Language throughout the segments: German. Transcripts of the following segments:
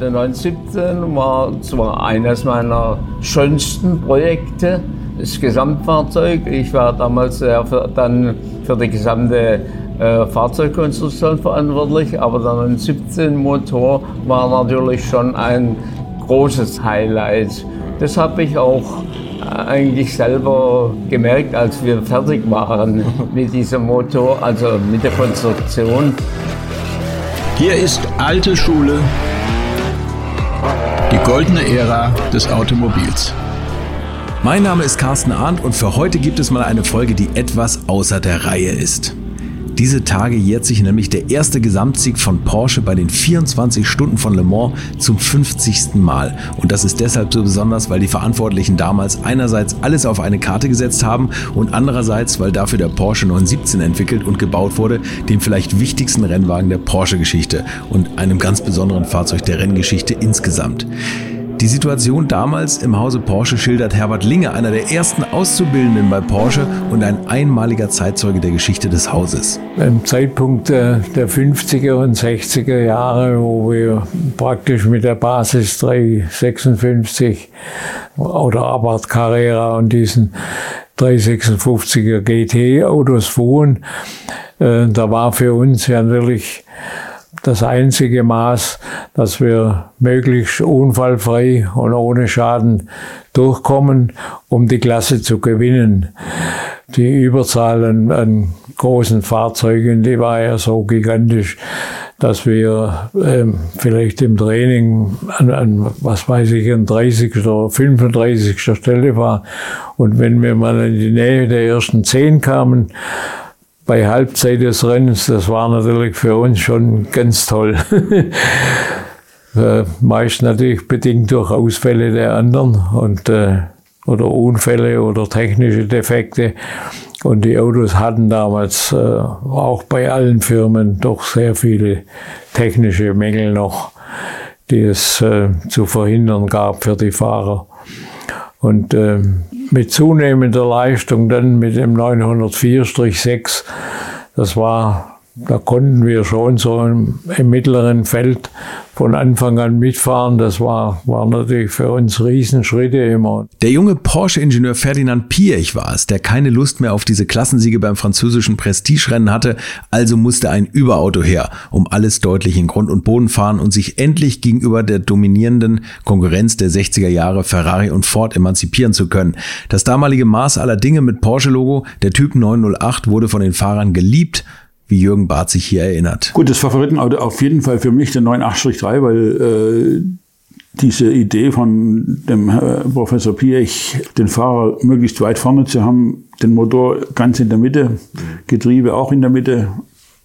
Der 917 war zwar eines meiner schönsten Projekte, das Gesamtfahrzeug. Ich war damals für, dann für die gesamte äh, Fahrzeugkonstruktion verantwortlich, aber der 917 Motor war natürlich schon ein großes Highlight. Das habe ich auch eigentlich selber gemerkt, als wir fertig waren mit diesem Motor, also mit der Konstruktion. Hier ist alte Schule, goldene Ära des Automobils. Mein Name ist Carsten Arndt und für heute gibt es mal eine Folge, die etwas außer der Reihe ist. Diese Tage jährt sich nämlich der erste Gesamtsieg von Porsche bei den 24 Stunden von Le Mans zum 50. Mal. Und das ist deshalb so besonders, weil die Verantwortlichen damals einerseits alles auf eine Karte gesetzt haben und andererseits, weil dafür der Porsche 917 entwickelt und gebaut wurde, dem vielleicht wichtigsten Rennwagen der Porsche-Geschichte und einem ganz besonderen Fahrzeug der Renngeschichte insgesamt. Die Situation damals im Hause Porsche schildert Herbert Linge, einer der ersten Auszubildenden bei Porsche und ein einmaliger Zeitzeuge der Geschichte des Hauses. Im Zeitpunkt der 50er und 60er Jahre, wo wir praktisch mit der Basis 356 oder Abarth Carrera und diesen 356er GT-Autos fuhren, äh, da war für uns ja natürlich das einzige Maß, dass wir möglichst unfallfrei und ohne Schaden durchkommen, um die Klasse zu gewinnen. Die Überzahl an, an großen Fahrzeugen, die war ja so gigantisch, dass wir ähm, vielleicht im Training an, an, was weiß ich, an 30. oder 35. Stelle waren. Und wenn wir mal in die Nähe der ersten zehn kamen, bei Halbzeit des Rennens, das war natürlich für uns schon ganz toll. Äh, meist natürlich bedingt durch Ausfälle der anderen und, äh, oder Unfälle oder technische Defekte. Und die Autos hatten damals äh, auch bei allen Firmen doch sehr viele technische Mängel noch, die es äh, zu verhindern gab für die Fahrer. Und ähm, mit zunehmender Leistung dann mit dem 904-6. Das war da konnten wir schon so im, mittleren Feld von Anfang an mitfahren. Das war, war natürlich für uns Riesenschritte immer. Der junge Porsche-Ingenieur Ferdinand Piech war es, der keine Lust mehr auf diese Klassensiege beim französischen Prestigerennen hatte, also musste ein Überauto her, um alles deutlich in Grund und Boden fahren und sich endlich gegenüber der dominierenden Konkurrenz der 60er Jahre Ferrari und Ford emanzipieren zu können. Das damalige Maß aller Dinge mit Porsche-Logo, der Typ 908, wurde von den Fahrern geliebt, wie Jürgen Barth sich hier erinnert. Gut, das Favoritenauto auf jeden Fall für mich der 98-3, weil äh, diese Idee von dem Herr Professor Piech, den Fahrer möglichst weit vorne zu haben, den Motor ganz in der Mitte, Getriebe auch in der Mitte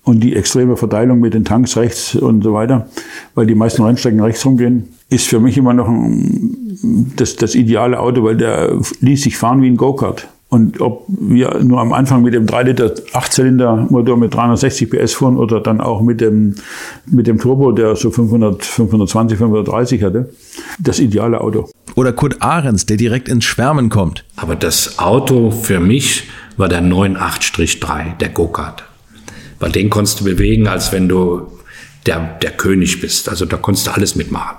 und die extreme Verteilung mit den Tanks rechts und so weiter, weil die meisten Rennstrecken rechts rumgehen, ist für mich immer noch ein, das, das ideale Auto, weil der ließ sich fahren wie ein Go-Kart. Und ob wir nur am Anfang mit dem 3 Liter 8-Zylinder Motor mit 360 PS fuhren oder dann auch mit dem, mit dem Turbo, der so 500, 520, 530 hatte, das ideale Auto. Oder Kurt Ahrens, der direkt ins Schwärmen kommt. Aber das Auto für mich war der 98-3, der Go-Kart. Weil den konntest du bewegen, als wenn du der, der König bist. Also da konntest du alles mitmachen.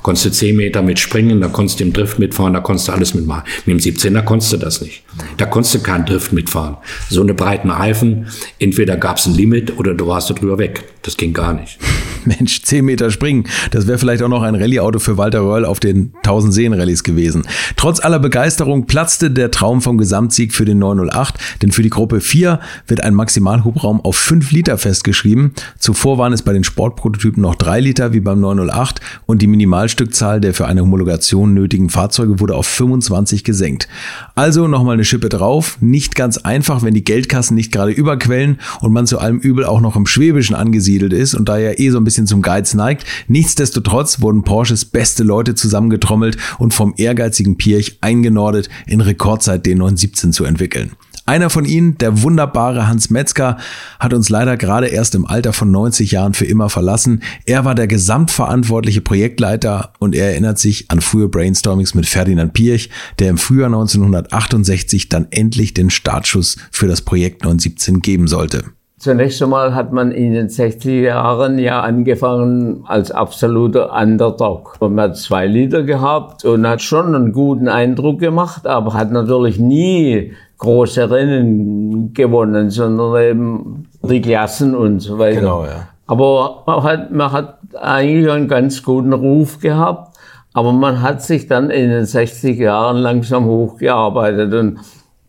Da konntest du 10 Meter mitspringen, da konntest du im Drift mitfahren, da konntest du alles mitmachen. Mit dem 17er konntest du das nicht. Da konntest du keinen Drift mitfahren. So eine breiten Reifen, entweder gab es ein Limit oder du warst da drüber weg. Das ging gar nicht. Mensch, 10 Meter springen. Das wäre vielleicht auch noch ein Rallye-Auto für Walter Röll auf den 1000 Seen-Rallyes gewesen. Trotz aller Begeisterung platzte der Traum vom Gesamtsieg für den 908, denn für die Gruppe 4 wird ein Maximalhubraum auf 5 Liter festgeschrieben. Zuvor waren es bei den Sportprototypen noch 3 Liter wie beim 908 und die Minimalstückzahl der für eine Homologation nötigen Fahrzeuge wurde auf 25 gesenkt. Also nochmal eine Schippe drauf. Nicht ganz einfach, wenn die Geldkassen nicht gerade überquellen und man zu allem Übel auch noch im Schwäbischen angesiedelt ist und da ja eh so ein bisschen zum Geiz neigt. Nichtsdestotrotz wurden Porsches beste Leute zusammengetrommelt und vom ehrgeizigen Pirch eingenordet, in Rekordzeit den 917 zu entwickeln. Einer von ihnen, der wunderbare Hans Metzger, hat uns leider gerade erst im Alter von 90 Jahren für immer verlassen. Er war der gesamtverantwortliche Projektleiter und er erinnert sich an frühe Brainstormings mit Ferdinand Pirch, der im Frühjahr 1968 dann endlich den Startschuss für das Projekt 917 geben sollte. Zunächst einmal hat man in den 60er Jahren ja angefangen als absoluter Underdog. Man hat zwei Lieder gehabt und hat schon einen guten Eindruck gemacht, aber hat natürlich nie große Rennen gewonnen, sondern eben die Klassen und so weiter. Genau, ja. Aber man hat, man hat eigentlich einen ganz guten Ruf gehabt, aber man hat sich dann in den 60 Jahren langsam hochgearbeitet und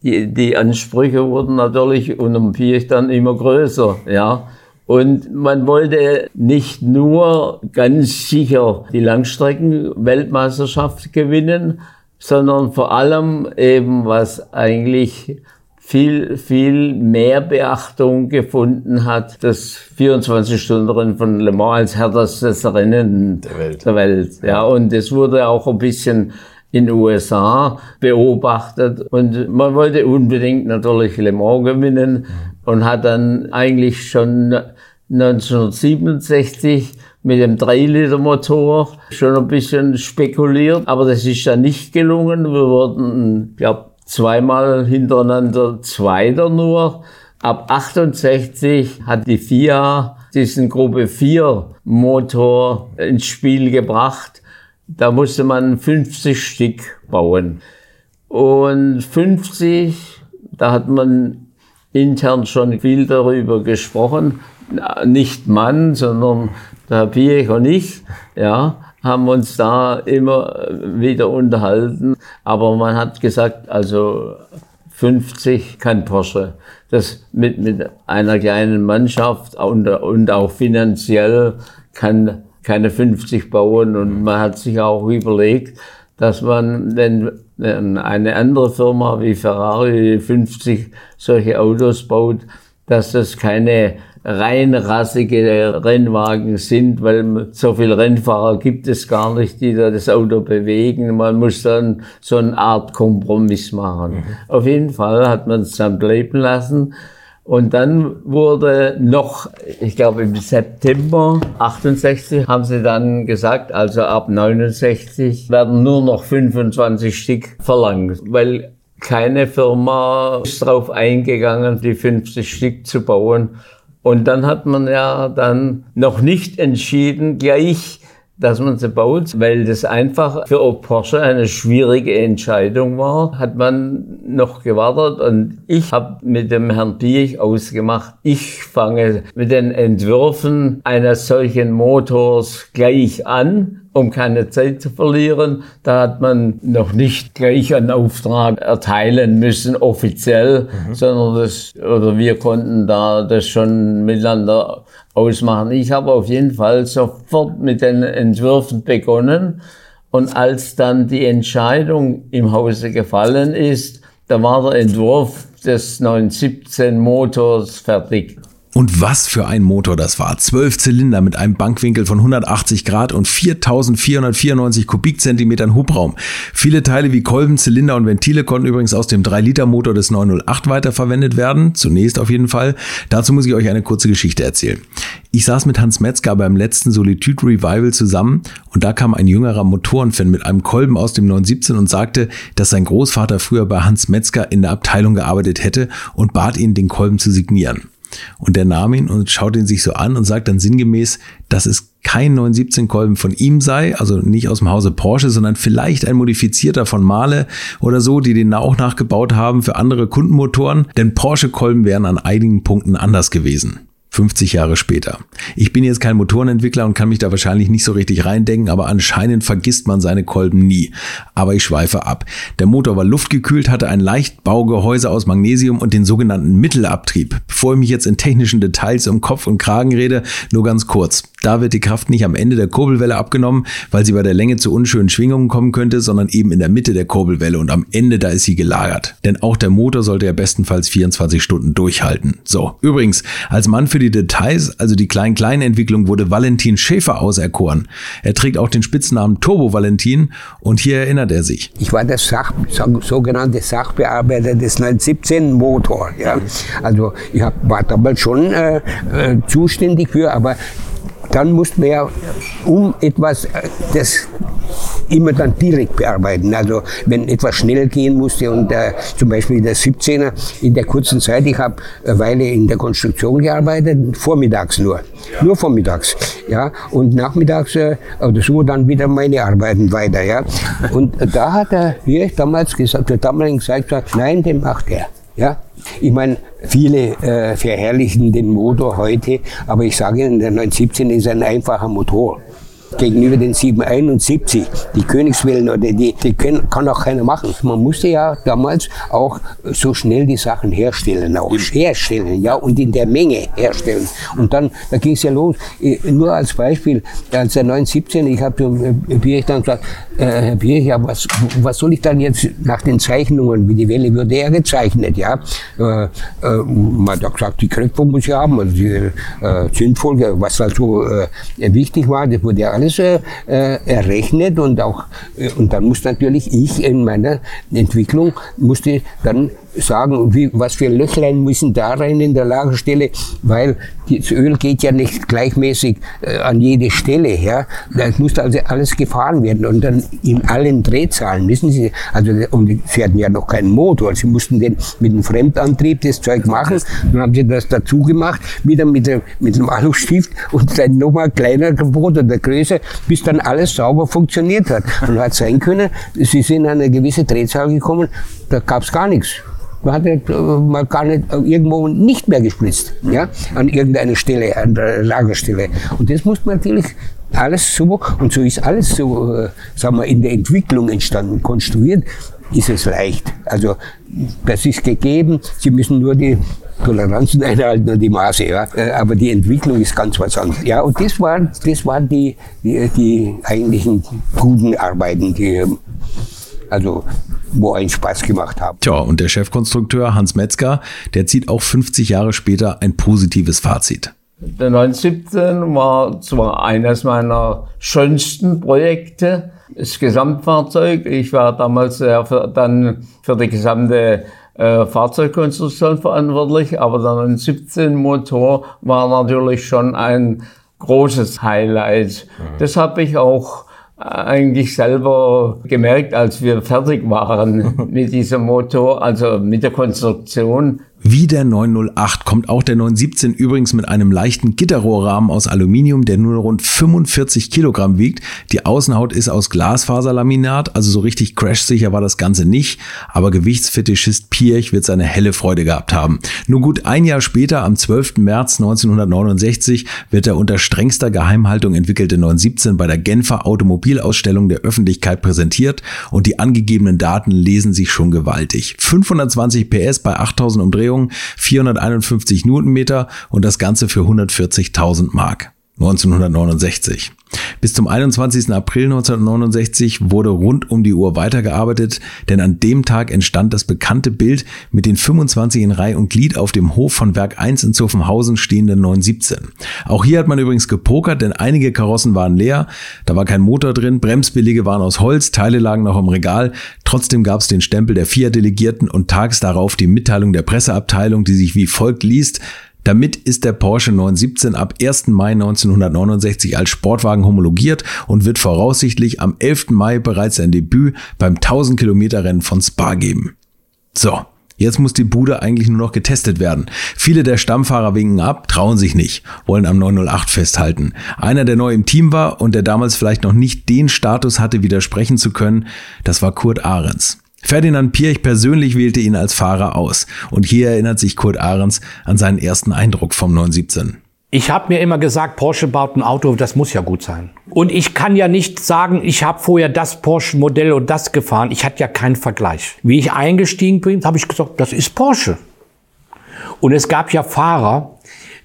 die, die Ansprüche wurden natürlich unterm Piech dann immer größer, ja. Und man wollte nicht nur ganz sicher die Langstrecken-Weltmeisterschaft gewinnen, sondern vor allem eben, was eigentlich viel, viel mehr Beachtung gefunden hat, das 24-Stunden-Rennen von Le Mans als härtestes Rennen der Welt. der Welt. Ja, und es wurde auch ein bisschen in den USA beobachtet und man wollte unbedingt natürlich Le Mans gewinnen und hat dann eigentlich schon 1967 mit dem 3-Liter-Motor schon ein bisschen spekuliert, aber das ist dann nicht gelungen. Wir wurden, glaube zweimal hintereinander Zweiter nur. Ab 68 hat die FIA diesen Gruppe 4 Motor ins Spiel gebracht da musste man 50 Stück bauen. Und 50, da hat man intern schon viel darüber gesprochen. Nicht Mann, sondern der Herr Piech und ich, ja, haben uns da immer wieder unterhalten. Aber man hat gesagt, also 50 kann Porsche. Das mit, mit einer kleinen Mannschaft und, und auch finanziell kann keine 50 bauen. Und man hat sich auch überlegt, dass man, wenn eine andere Firma wie Ferrari 50 solche Autos baut, dass das keine reinrassige Rennwagen sind, weil so viele Rennfahrer gibt es gar nicht, die da das Auto bewegen. Man muss dann so eine Art Kompromiss machen. Mhm. Auf jeden Fall hat man es dann bleiben lassen. Und dann wurde noch, ich glaube im September 68 haben sie dann gesagt, also ab 69 werden nur noch 25 Stück verlangt, weil keine Firma ist darauf eingegangen, die 50 Stück zu bauen. Und dann hat man ja dann noch nicht entschieden, gleich dass man sie baut, weil das einfach für Porsche eine schwierige Entscheidung war, hat man noch gewartet. Und ich habe mit dem Herrn Piech ausgemacht, ich fange mit den Entwürfen eines solchen Motors gleich an um keine Zeit zu verlieren. Da hat man noch nicht gleich einen Auftrag erteilen müssen, offiziell, mhm. sondern das, oder wir konnten da das schon miteinander ausmachen. Ich habe auf jeden Fall sofort mit den Entwürfen begonnen. Und als dann die Entscheidung im Hause gefallen ist, da war der Entwurf des 917 Motors fertig. Und was für ein Motor das war. Zwölf Zylinder mit einem Bankwinkel von 180 Grad und 4494 Kubikzentimetern Hubraum. Viele Teile wie Kolben, Zylinder und Ventile konnten übrigens aus dem 3-Liter-Motor des 908 weiterverwendet werden. Zunächst auf jeden Fall. Dazu muss ich euch eine kurze Geschichte erzählen. Ich saß mit Hans Metzger beim letzten Solitude Revival zusammen und da kam ein jüngerer Motorenfan mit einem Kolben aus dem 917 und sagte, dass sein Großvater früher bei Hans Metzger in der Abteilung gearbeitet hätte und bat ihn, den Kolben zu signieren. Und der nahm ihn und schaut ihn sich so an und sagt dann sinngemäß, dass es kein 917-Kolben von ihm sei, also nicht aus dem Hause Porsche, sondern vielleicht ein modifizierter von Male oder so, die den auch nachgebaut haben für andere Kundenmotoren, denn Porsche-Kolben wären an einigen Punkten anders gewesen. 50 Jahre später. Ich bin jetzt kein Motorenentwickler und kann mich da wahrscheinlich nicht so richtig reindenken, aber anscheinend vergisst man seine Kolben nie. Aber ich schweife ab. Der Motor war luftgekühlt, hatte ein Leichtbaugehäuse aus Magnesium und den sogenannten Mittelabtrieb. Bevor ich mich jetzt in technischen Details um Kopf und Kragen rede, nur ganz kurz. Da wird die Kraft nicht am Ende der Kurbelwelle abgenommen, weil sie bei der Länge zu unschönen Schwingungen kommen könnte, sondern eben in der Mitte der Kurbelwelle und am Ende da ist sie gelagert. Denn auch der Motor sollte ja bestenfalls 24 Stunden durchhalten. So, übrigens, als Mann für die Details, also die kleinen-kleinen Entwicklung, wurde Valentin Schäfer auserkoren. Er trägt auch den Spitznamen Turbo Valentin und hier erinnert er sich. Ich war der Sach, sogenannte Sachbearbeiter des 917 Motor. Ja. Also ich war damals schon äh, äh, zuständig für, aber dann mussten wir ja um etwas, äh, das immer dann direkt bearbeiten. Also wenn etwas schnell gehen musste und äh, zum Beispiel der 17er in der kurzen Zeit, ich habe eine Weile in der Konstruktion gearbeitet, vormittags nur, nur vormittags, ja, und nachmittags äh, oder so dann wieder meine Arbeiten weiter, ja. Und da hat er hier damals gesagt, der damaligen gesagt, nein, den macht er, ja. Ich meine, viele äh, verherrlichen den Motor heute, aber ich sage Ihnen, der 917 ist ein einfacher Motor gegenüber den 771, die Königswellen oder die, die können, kann auch keiner machen. Man musste ja damals auch so schnell die Sachen herstellen, auch herstellen, ja, und in der Menge herstellen. Und dann, da ging es ja los. Nur als Beispiel, als der 917, ich habe zum Birch dann gesagt, äh, Herr Birch, ja, was, was soll ich dann jetzt nach den Zeichnungen, wie die Welle würde er gezeichnet, ja. Äh, äh, man hat gesagt, die Kreuzform muss ich haben, also die äh, Zündfolge, was halt so äh, wichtig war, das wurde ja alles äh, errechnet und auch, äh, und dann muss natürlich ich in meiner Entwicklung, musste dann sagen, wie, was für Löchlein müssen da rein in der Lagerstelle, weil das Öl geht ja nicht gleichmäßig äh, an jede Stelle. Ja? Das muss also alles gefahren werden und dann in allen Drehzahlen, wissen Sie, also und sie hatten ja noch keinen Motor, sie mussten den mit dem Fremdantrieb das Zeug machen, dann haben sie das dazu gemacht, wieder mit, der, mit dem Alustift und dann nochmal kleiner gebot oder größer, bis dann alles sauber funktioniert hat. Und hat sein können, sie sind an eine gewisse Drehzahl gekommen, da gab es gar nichts. Man hat äh, man gar nicht äh, irgendwo nicht mehr gespritzt, ja, an irgendeiner Stelle, an der Lagerstelle. Und das muss man natürlich alles so, und so ist alles so, äh, sagen wir, in der Entwicklung entstanden, konstruiert, ist es leicht. Also, das ist gegeben, Sie müssen nur die Toleranzen einhalten und die Maße, ja. Äh, aber die Entwicklung ist ganz was anderes. Ja, und das waren, das waren die, die, die eigentlichen guten Arbeiten, die, also wo einen Spaß gemacht haben. Tja, und der Chefkonstrukteur Hans Metzger, der zieht auch 50 Jahre später ein positives Fazit. Der 917 war zwar eines meiner schönsten Projekte, das Gesamtfahrzeug. Ich war damals für, dann für die gesamte äh, Fahrzeugkonstruktion verantwortlich, aber der 917 Motor war natürlich schon ein großes Highlight. Mhm. Das habe ich auch eigentlich selber gemerkt, als wir fertig waren mit diesem Motor, also mit der Konstruktion, wie der 908 kommt auch der 917 übrigens mit einem leichten Gitterrohrrahmen aus Aluminium, der nur rund 45 Kilogramm wiegt. Die Außenhaut ist aus Glasfaserlaminat, also so richtig crashsicher war das Ganze nicht, aber Gewichtsfetischist Pirch wird seine helle Freude gehabt haben. Nur gut ein Jahr später, am 12. März 1969, wird der unter strengster Geheimhaltung entwickelte 917 bei der Genfer Automobilausstellung der Öffentlichkeit präsentiert und die angegebenen Daten lesen sich schon gewaltig. 520 PS bei 8000 Umdrehungen Umdrehungen, 451 Newtonmeter und das Ganze für 140.000 Mark. 1969. Bis zum 21. April 1969 wurde rund um die Uhr weitergearbeitet, denn an dem Tag entstand das bekannte Bild mit den 25 in Reihe und Glied auf dem Hof von Werk 1 in Zuffenhausen stehenden 917. Auch hier hat man übrigens gepokert, denn einige Karossen waren leer, da war kein Motor drin, Bremsbeläge waren aus Holz, Teile lagen noch im Regal, trotzdem gab es den Stempel der FIA-Delegierten und tags darauf die Mitteilung der Presseabteilung, die sich wie folgt liest, damit ist der Porsche 917 ab 1. Mai 1969 als Sportwagen homologiert und wird voraussichtlich am 11. Mai bereits sein Debüt beim 1000 Kilometer Rennen von Spa geben. So. Jetzt muss die Bude eigentlich nur noch getestet werden. Viele der Stammfahrer winken ab, trauen sich nicht, wollen am 908 festhalten. Einer, der neu im Team war und der damals vielleicht noch nicht den Status hatte, widersprechen zu können, das war Kurt Ahrens. Ferdinand Pirch persönlich wählte ihn als Fahrer aus. Und hier erinnert sich Kurt Ahrens an seinen ersten Eindruck vom 917. Ich habe mir immer gesagt, Porsche baut ein Auto, das muss ja gut sein. Und ich kann ja nicht sagen, ich habe vorher das Porsche-Modell und das gefahren. Ich hatte ja keinen Vergleich. Wie ich eingestiegen bin, habe ich gesagt, das ist Porsche. Und es gab ja Fahrer,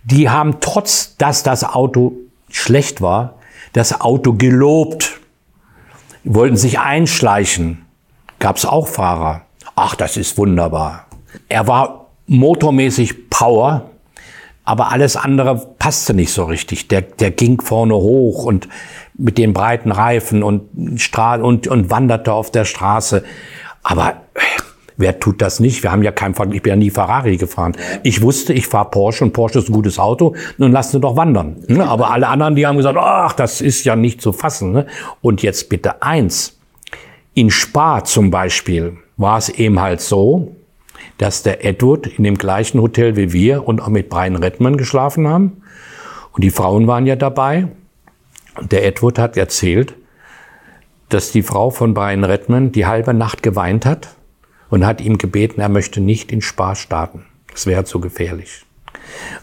die haben trotz, dass das Auto schlecht war, das Auto gelobt, wollten sich einschleichen gab es auch Fahrer. Ach, das ist wunderbar. Er war motormäßig Power, aber alles andere passte nicht so richtig. Der, der ging vorne hoch und mit den breiten Reifen und, Stra und, und wanderte auf der Straße. Aber äh, wer tut das nicht? Wir haben ja kein, ich bin ja nie Ferrari gefahren. Ich wusste, ich fahre Porsche und Porsche ist ein gutes Auto, nun lass sie doch wandern. Ne? Aber alle anderen, die haben gesagt, ach, das ist ja nicht zu fassen. Ne? Und jetzt bitte eins, In Spa zum Beispiel war es eben halt so, dass der Edward in dem gleichen Hotel wie wir und auch mit Brian Redman geschlafen haben. Und die Frauen waren ja dabei. Und der Edward hat erzählt, dass die Frau von Brian Redman die halbe Nacht geweint hat und hat ihm gebeten, er möchte nicht in Spa starten. Das wäre zu gefährlich.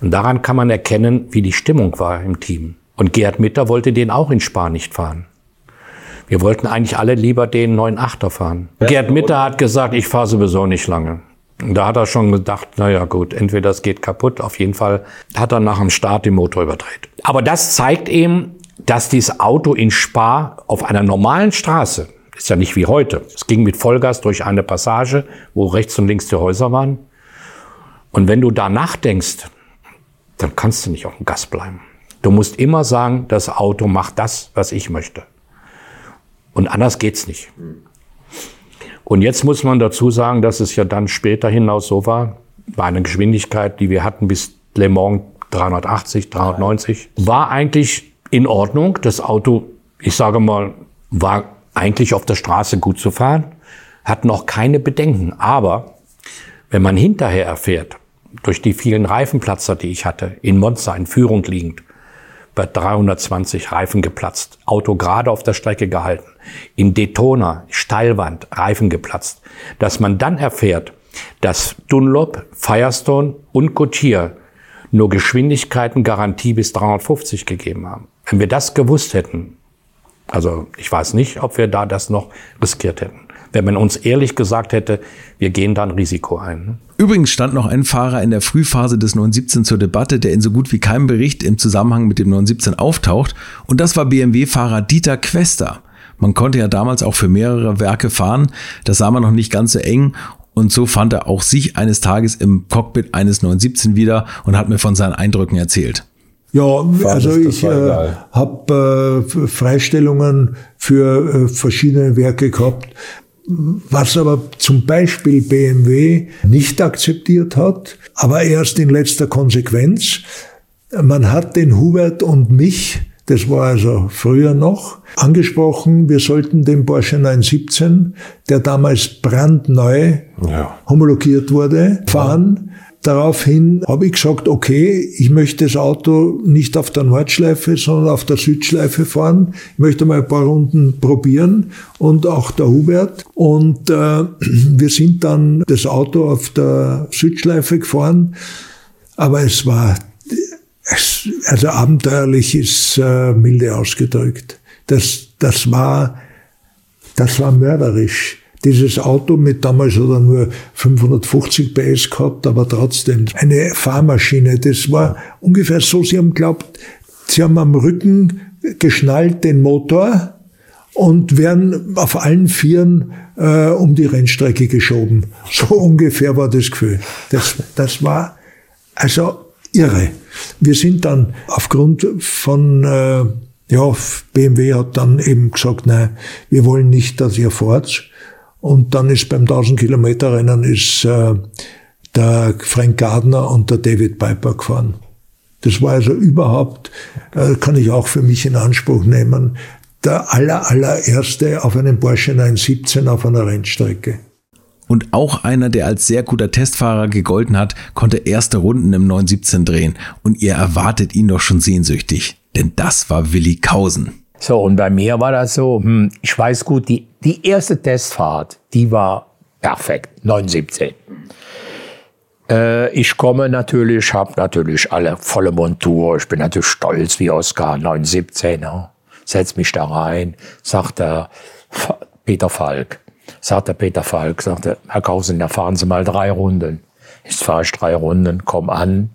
Und daran kann man erkennen, wie die Stimmung war im Team. Und Gerd Mitter wollte den auch in Spa nicht fahren. Wir wollten eigentlich alle lieber den 9.8er fahren. Ja, Gerd Mitter hat gesagt, ich fahre sowieso nicht lange. Und da hat er schon gedacht, naja gut, entweder es geht kaputt, auf jeden Fall hat er nach dem Start den Motor überdreht. Aber das zeigt eben, dass dieses Auto in Spa auf einer normalen Straße, ist ja nicht wie heute, es ging mit Vollgas durch eine Passage, wo rechts und links die Häuser waren. Und wenn du da nachdenkst, dann kannst du nicht auf dem Gas bleiben. Du musst immer sagen, das Auto macht das, was ich möchte. Und anders geht's nicht. Und jetzt muss man dazu sagen, dass es ja dann später hinaus so war, bei einer Geschwindigkeit, die wir hatten bis Le Mans 380, 390, war eigentlich in Ordnung. Das Auto, ich sage mal, war eigentlich auf der Straße gut zu fahren, hat noch keine Bedenken. Aber wenn man hinterher erfährt, durch die vielen Reifenplatzer, die ich hatte, in Monza in Führung liegend, bei 320 Reifen geplatzt, Auto gerade auf der Strecke gehalten, in Daytona, Steilwand, Reifen geplatzt, dass man dann erfährt, dass Dunlop, Firestone und Goodyear nur Geschwindigkeiten Garantie bis 350 gegeben haben. Wenn wir das gewusst hätten, also ich weiß nicht, ob wir da das noch riskiert hätten. Wenn man uns ehrlich gesagt hätte, wir gehen da ein Risiko ein. Ne? Übrigens stand noch ein Fahrer in der Frühphase des 917 zur Debatte, der in so gut wie keinem Bericht im Zusammenhang mit dem 917 auftaucht. Und das war BMW-Fahrer Dieter Quester. Man konnte ja damals auch für mehrere Werke fahren. Das sah man noch nicht ganz so eng. Und so fand er auch sich eines Tages im Cockpit eines 917 wieder und hat mir von seinen Eindrücken erzählt. Ja, also ich äh, habe äh, Freistellungen für äh, verschiedene Werke gehabt. Was aber zum Beispiel BMW nicht akzeptiert hat, aber erst in letzter Konsequenz. Man hat den Hubert und mich, das war also früher noch, angesprochen, wir sollten den Porsche 917, der damals brandneu ja. homologiert wurde, fahren. Daraufhin habe ich gesagt, okay, ich möchte das Auto nicht auf der Nordschleife, sondern auf der Südschleife fahren. Ich möchte mal ein paar Runden probieren und auch der Hubert. Und äh, wir sind dann das Auto auf der Südschleife gefahren. Aber es war, also abenteuerlich ist äh, milde ausgedrückt. Das, das war, das war mörderisch. Dieses Auto mit damals hat er nur 550 PS gehabt, aber trotzdem eine Fahrmaschine. Das war ungefähr so, Sie haben glaubt, Sie haben am Rücken geschnallt den Motor und werden auf allen Vieren äh, um die Rennstrecke geschoben. So ungefähr war das Gefühl. Das, das war also irre. Wir sind dann aufgrund von äh, ja, BMW hat dann eben gesagt, nein, wir wollen nicht, dass ihr fahrt. Und dann ist beim 1000 Kilometer Rennen ist äh, der Frank Gardner und der David Piper gefahren. Das war also überhaupt, äh, kann ich auch für mich in Anspruch nehmen, der aller, allererste auf einem Porsche 917 auf einer Rennstrecke. Und auch einer, der als sehr guter Testfahrer gegolten hat, konnte erste Runden im 917 drehen. Und ihr erwartet ihn doch schon sehnsüchtig. Denn das war Willi Kausen. So, und bei mir war das so, hm, ich weiß gut, die, die erste Testfahrt, die war perfekt, 917. Äh, ich komme natürlich, habe natürlich alle volle Montur, ich bin natürlich stolz wie Oscar, 917, ja. setz mich da rein, sagt der Peter Falk, sagt der Peter Falk, sagt der Herr Kausen, da fahren Sie mal drei Runden. Jetzt fahre ich drei Runden, komm an,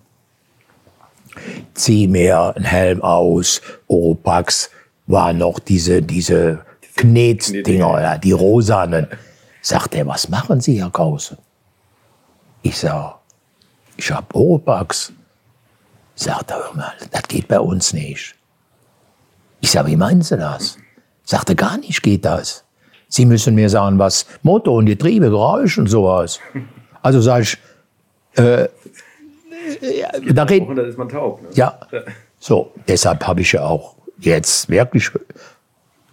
zieh mir einen Helm aus, Oropax, war noch diese, diese Knetdinger, ja, die rosanen. Sagt er, was machen Sie, Herr Krause? Ich sag, ich hab Oropax. Sagt er, hör mal, das geht bei uns nicht. Ich sag, wie meinen Sie das? Sagt er, gar nicht geht das. Sie müssen mir sagen, was Motor und Getriebe, Geräusch und sowas. Also sag ich, äh, da reden. Da ist man taub. Ne? Ja. So, deshalb habe ich ja auch jetzt wirklich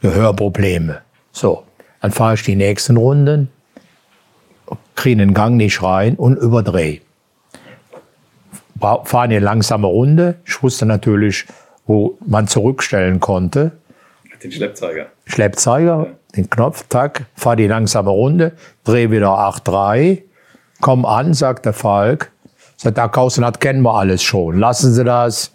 Hörprobleme. So, Dann fahre ich die nächsten Runden, kriege den Gang nicht rein und überdrehe. Fahre eine langsame Runde. Ich wusste natürlich, wo man zurückstellen konnte. Den Schleppzeiger. Schleppzeiger, ja. den Knopf, tack, fahre die langsame Runde, drehe wieder 8,3, komm an, sagt der Falk, sagt, der Kausen hat, kennen wir alles schon, lassen Sie das.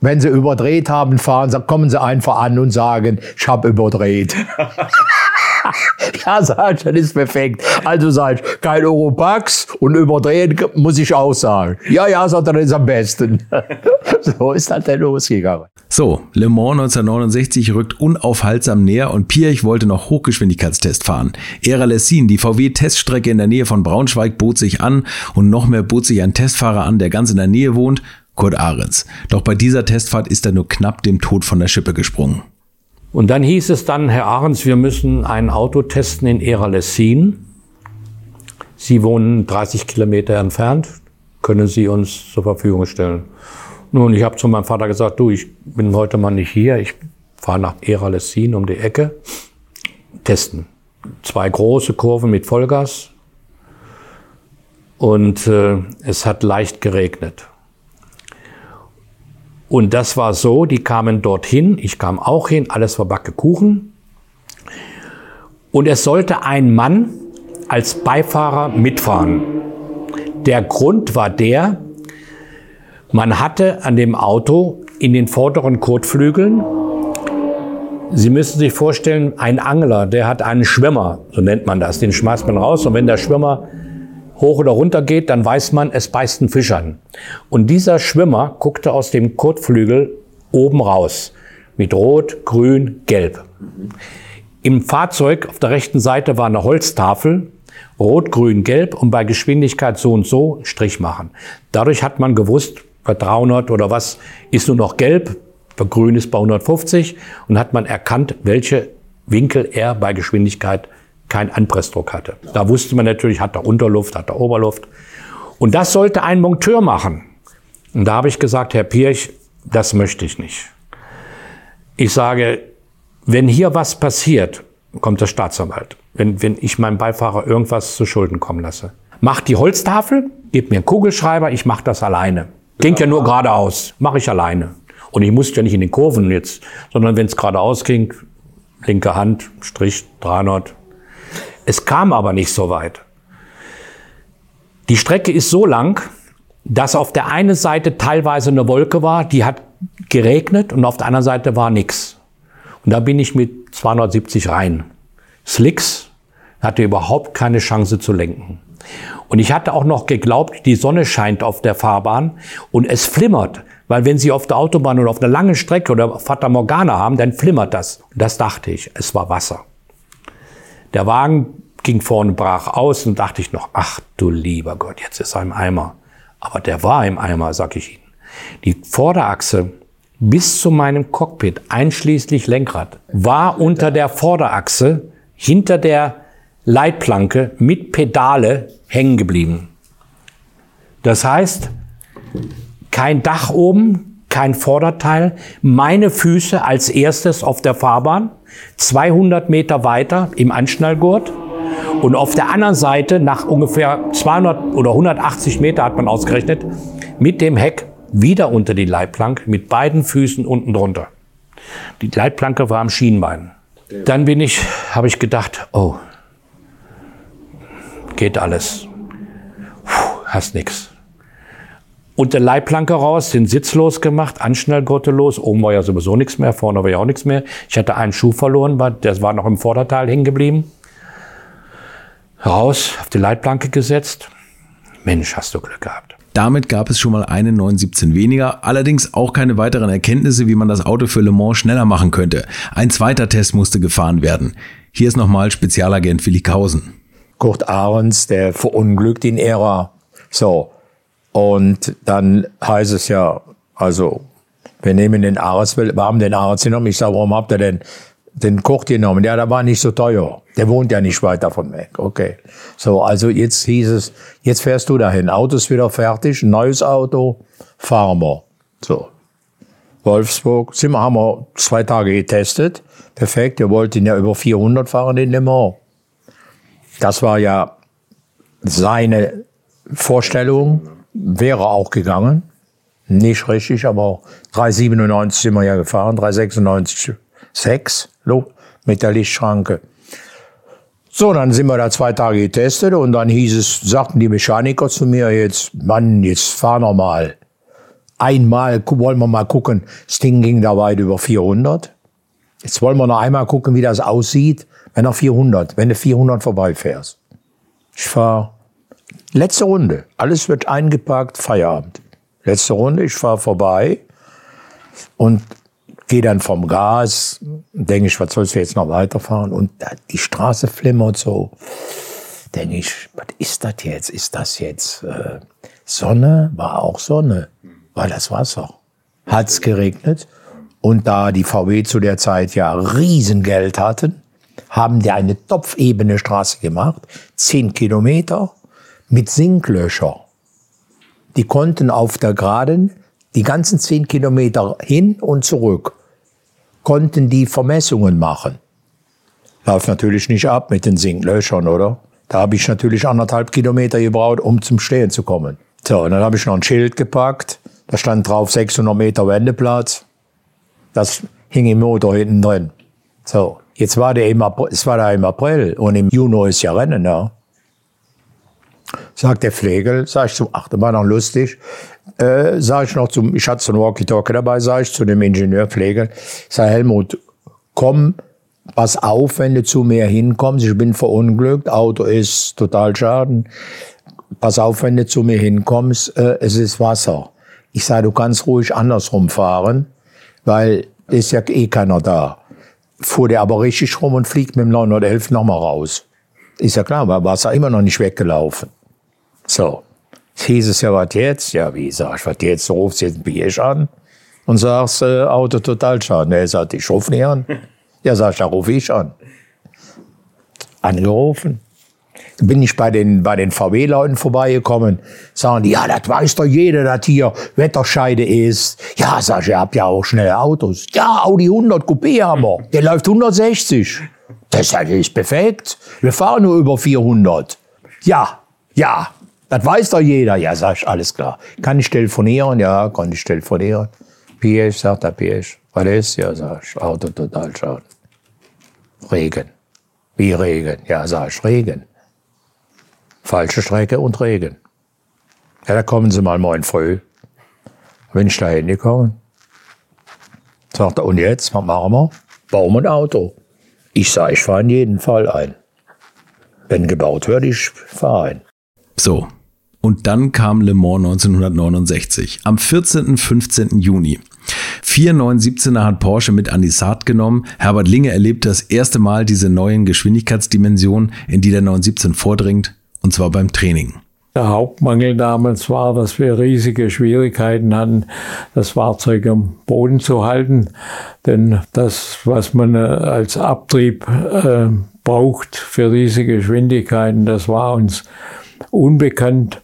Wenn Sie überdreht haben, fahren Sie, kommen Sie einfach an und sagen, ich habe überdreht. ja, ich, das ist perfekt. Also ich, kein Europax und überdrehen muss ich auch sagen. Ja, ja, sagt er, das ist am besten. so ist das dann losgegangen. So, Le Mans 1969 rückt unaufhaltsam näher und Piech wollte noch Hochgeschwindigkeitstest fahren. Era Lessin, die VW-Teststrecke in der Nähe von Braunschweig, bot sich an und noch mehr bot sich ein Testfahrer an, der ganz in der Nähe wohnt, Kurt Ahrens. Doch bei dieser Testfahrt ist er nur knapp dem Tod von der Schippe gesprungen. Und dann hieß es dann, Herr Ahrens, wir müssen ein Auto testen in Era-Lessin. Sie wohnen 30 Kilometer entfernt. Können Sie uns zur Verfügung stellen? Nun, ich habe zu meinem Vater gesagt, du, ich bin heute mal nicht hier, ich fahre nach Era-Lessin um die Ecke, testen. Zwei große Kurven mit Vollgas und äh, es hat leicht geregnet. Und das war so, die kamen dorthin, ich kam auch hin, alles war backe Kuchen. Und es sollte ein Mann als Beifahrer mitfahren. Der Grund war der, man hatte an dem Auto in den vorderen Kotflügeln, Sie müssen sich vorstellen, ein Angler, der hat einen Schwimmer, so nennt man das, den schmeißt man raus und wenn der Schwimmer hoch oder runter geht, dann weiß man, es beißt einen Fisch an. Und dieser Schwimmer guckte aus dem Kotflügel oben raus mit Rot, Grün, Gelb. Im Fahrzeug auf der rechten Seite war eine Holztafel, Rot, Grün, Gelb und bei Geschwindigkeit so und so Strich machen. Dadurch hat man gewusst, bei 300 oder was ist nur noch gelb, bei grün ist bei 150 und hat man erkannt, welche Winkel er bei Geschwindigkeit keinen Anpressdruck hatte. Da wusste man natürlich, hat er Unterluft, hat er Oberluft. Und das sollte ein Monteur machen. Und da habe ich gesagt, Herr Pirch, das möchte ich nicht. Ich sage, wenn hier was passiert, kommt der Staatsanwalt. Wenn, wenn ich meinem Beifahrer irgendwas zu Schulden kommen lasse. Macht die Holztafel, gebt mir einen Kugelschreiber, ich mache das alleine. Ging ja nur geradeaus, mache ich alleine. Und ich musste ja nicht in den Kurven jetzt, sondern wenn es geradeaus ging, linke Hand, Strich 300. Es kam aber nicht so weit. Die Strecke ist so lang, dass auf der einen Seite teilweise eine Wolke war, die hat geregnet und auf der anderen Seite war nichts. Und da bin ich mit 270 rein. Slicks hatte überhaupt keine Chance zu lenken. Und ich hatte auch noch geglaubt, die Sonne scheint auf der Fahrbahn und es flimmert. Weil wenn Sie auf der Autobahn oder auf einer langen Strecke oder Fata Morgana haben, dann flimmert das. Das dachte ich, es war Wasser. Der Wagen ging vorne brach aus und dachte ich noch, ach du lieber Gott, jetzt ist er im Eimer. Aber der war im Eimer, sag ich Ihnen. Die Vorderachse bis zu meinem Cockpit, einschließlich Lenkrad, war unter der Vorderachse hinter der Leitplanke mit Pedale hängen geblieben. Das heißt, kein Dach oben, kein Vorderteil, meine Füße als erstes auf der Fahrbahn, 200 Meter weiter im Anschnallgurt und auf der anderen Seite nach ungefähr 200 oder 180 Meter hat man ausgerechnet, mit dem Heck wieder unter die Leitplanke mit beiden Füßen unten drunter. Die Leitplanke war am Schienbein. Dann bin ich, habe ich gedacht, oh, geht alles. Puh, hast nix. Unter Leitplanke raus, den Sitz losgemacht, Anschnellgurte los. Oben war ja sowieso nichts mehr, vorne war ja auch nichts mehr. Ich hatte einen Schuh verloren, der war noch im Vorderteil hängen geblieben. Raus, auf die Leitplanke gesetzt. Mensch, hast du Glück gehabt. Damit gab es schon mal einen 917 weniger, allerdings auch keine weiteren Erkenntnisse, wie man das Auto für Le Mans schneller machen könnte. Ein zweiter Test musste gefahren werden. Hier ist nochmal Spezialagent Willikhausen. Kurt Ahrens, der verunglückt in Ära. So. Und dann heißt es ja, also, wir nehmen den Arzt, wir haben den Arzt genommen. Ich sage, warum habt ihr denn den Kurt genommen? Ja, der war nicht so teuer. Der wohnt ja nicht weit davon weg. Okay. So, also jetzt hieß es, jetzt fährst du dahin. Auto ist wieder fertig, neues Auto, wir. So. Wolfsburg, wir, haben wir zwei Tage getestet. Perfekt, wir wollten ja über 400 fahren in Le Mans. Das war ja seine Vorstellung, wäre auch gegangen. Nicht richtig, aber 3,97 sind wir ja gefahren, 3,96, 6 mit der Lichtschranke. So, dann sind wir da zwei Tage getestet und dann hieß es, sagten die Mechaniker zu mir jetzt, Mann, jetzt fahr noch mal. Einmal wollen wir mal gucken. Das Ding ging da weit über 400. Jetzt wollen wir noch einmal gucken, wie das aussieht, wenn er 400, wenn du 400 vorbeifährst. Ich fahr letzte Runde. Alles wird eingepackt, Feierabend. Letzte Runde, ich fahre vorbei und gehe dann vom Gas, denke ich, was sollst du jetzt noch weiterfahren? Und die Straße flimmert so. Denke ich, was ist das jetzt? Ist das jetzt äh, Sonne? War auch Sonne. War das Wasser. Hat's geregnet. Und da die VW zu der Zeit ja Riesengeld hatten, haben die eine topfebene Straße gemacht, zehn Kilometer mit Sinklöcher die konnten auf der Geraden die ganzen zehn Kilometer hin und zurück, konnten die Vermessungen machen. Läuft natürlich nicht ab mit den Sinklöchern, oder? Da habe ich natürlich anderthalb Kilometer gebraucht, um zum Stehen zu kommen. So, und dann habe ich noch ein Schild gepackt. Da stand drauf 600 Meter Wendeplatz. Das hing im Motor hinten drin. So, jetzt war der im April, es war da im April und im Juni ist ja Rennen, ja. Sagt der Pflegel, sag ich zum, ach, das war noch lustig, äh, sag ich noch zum, ich hatte so ein Walkie-Talkie dabei, sag ich zu dem Ingenieur Pflegel, sag Helmut, komm, pass auf, wenn du zu mir hinkommst, ich bin verunglückt, Auto ist total schaden, pass auf, wenn du zu mir hinkommst, äh, es ist Wasser. Ich sage, du kannst ruhig andersrum fahren, weil ist ja eh keiner da. Fuhr der aber richtig rum und fliegt mit dem 911 nochmal raus. Ist ja klar, war Wasser immer noch nicht weggelaufen. So. Jetzt hieß es ja, was jetzt? Ja, wie sag ich, was jetzt? Du rufst jetzt ein Bier an und sagst, äh, Auto Totalschaden. Er sagt, ich ruf nicht an. Ja, sag ich, da ruf ich an. Angerufen. Bin ich bei den, bei den VW-Leuten vorbeigekommen, sagen die, ja, das weiß doch jeder, dass hier Wetterscheide ist. Ja, sag ich, ihr habt ja auch schnelle Autos. Ja, Audi 100 Coupé haben wir. Der läuft 160. Das ist perfekt. Wir fahren nur über 400. Ja, ja, das weiß doch jeder. Ja, sag ich, alles klar. Kann ich telefonieren? Ja, kann ich telefonieren. Piesch, sagt er Piesch. Was ist? Ja, sag ich, Auto total schaden. Regen. Wie Regen? Ja, sag ich, Regen. Falsche Strecke und Regen. Ja, da kommen Sie mal morgen früh. Wenn ich da hingekommen, sagt er, und jetzt, was machen wir? Wir ein Auto. Ich sage, ich fahre in jeden Fall ein. Wenn gebaut wird, ich fahre ein. So. Und dann kam Le Mans 1969. Am 14. 15. Juni. 4,917er hat Porsche mit an die Saat genommen. Herbert Linge erlebt das erste Mal diese neuen Geschwindigkeitsdimensionen, in die der 917 vordringt, und zwar beim Training. Der Hauptmangel damals war, dass wir riesige Schwierigkeiten hatten, das Fahrzeug am Boden zu halten. Denn das, was man äh, als Abtrieb äh, braucht für diese Geschwindigkeiten, das war uns unbekannt.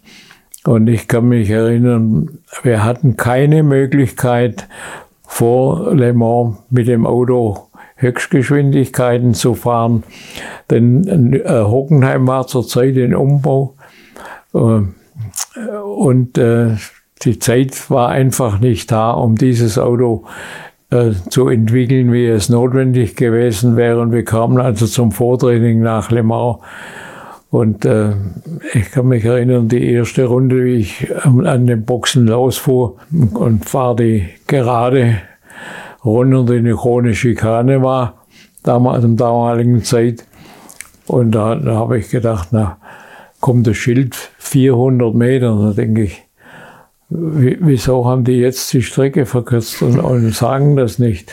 Und ich kann mich erinnern, wir hatten keine Möglichkeit, vor Le Mans mit dem Auto Höchstgeschwindigkeiten zu fahren. Denn äh, Hockenheim war zurzeit in Umbau äh, und äh, die Zeit war einfach nicht da, um dieses Auto zu entwickeln, wie es notwendig gewesen wäre. Und wir kamen also zum Vortraining nach Le Mans. Und äh, ich kann mich erinnern, die erste Runde, wie ich an den Boxen losfuhr und fahre die gerade runter, die eine chronische Schikane war, damals, in der damaligen Zeit. Und da, da habe ich gedacht, na, kommt das Schild 400 Meter. Da denke ich, wieso haben die jetzt die Strecke verkürzt und, und sagen das nicht?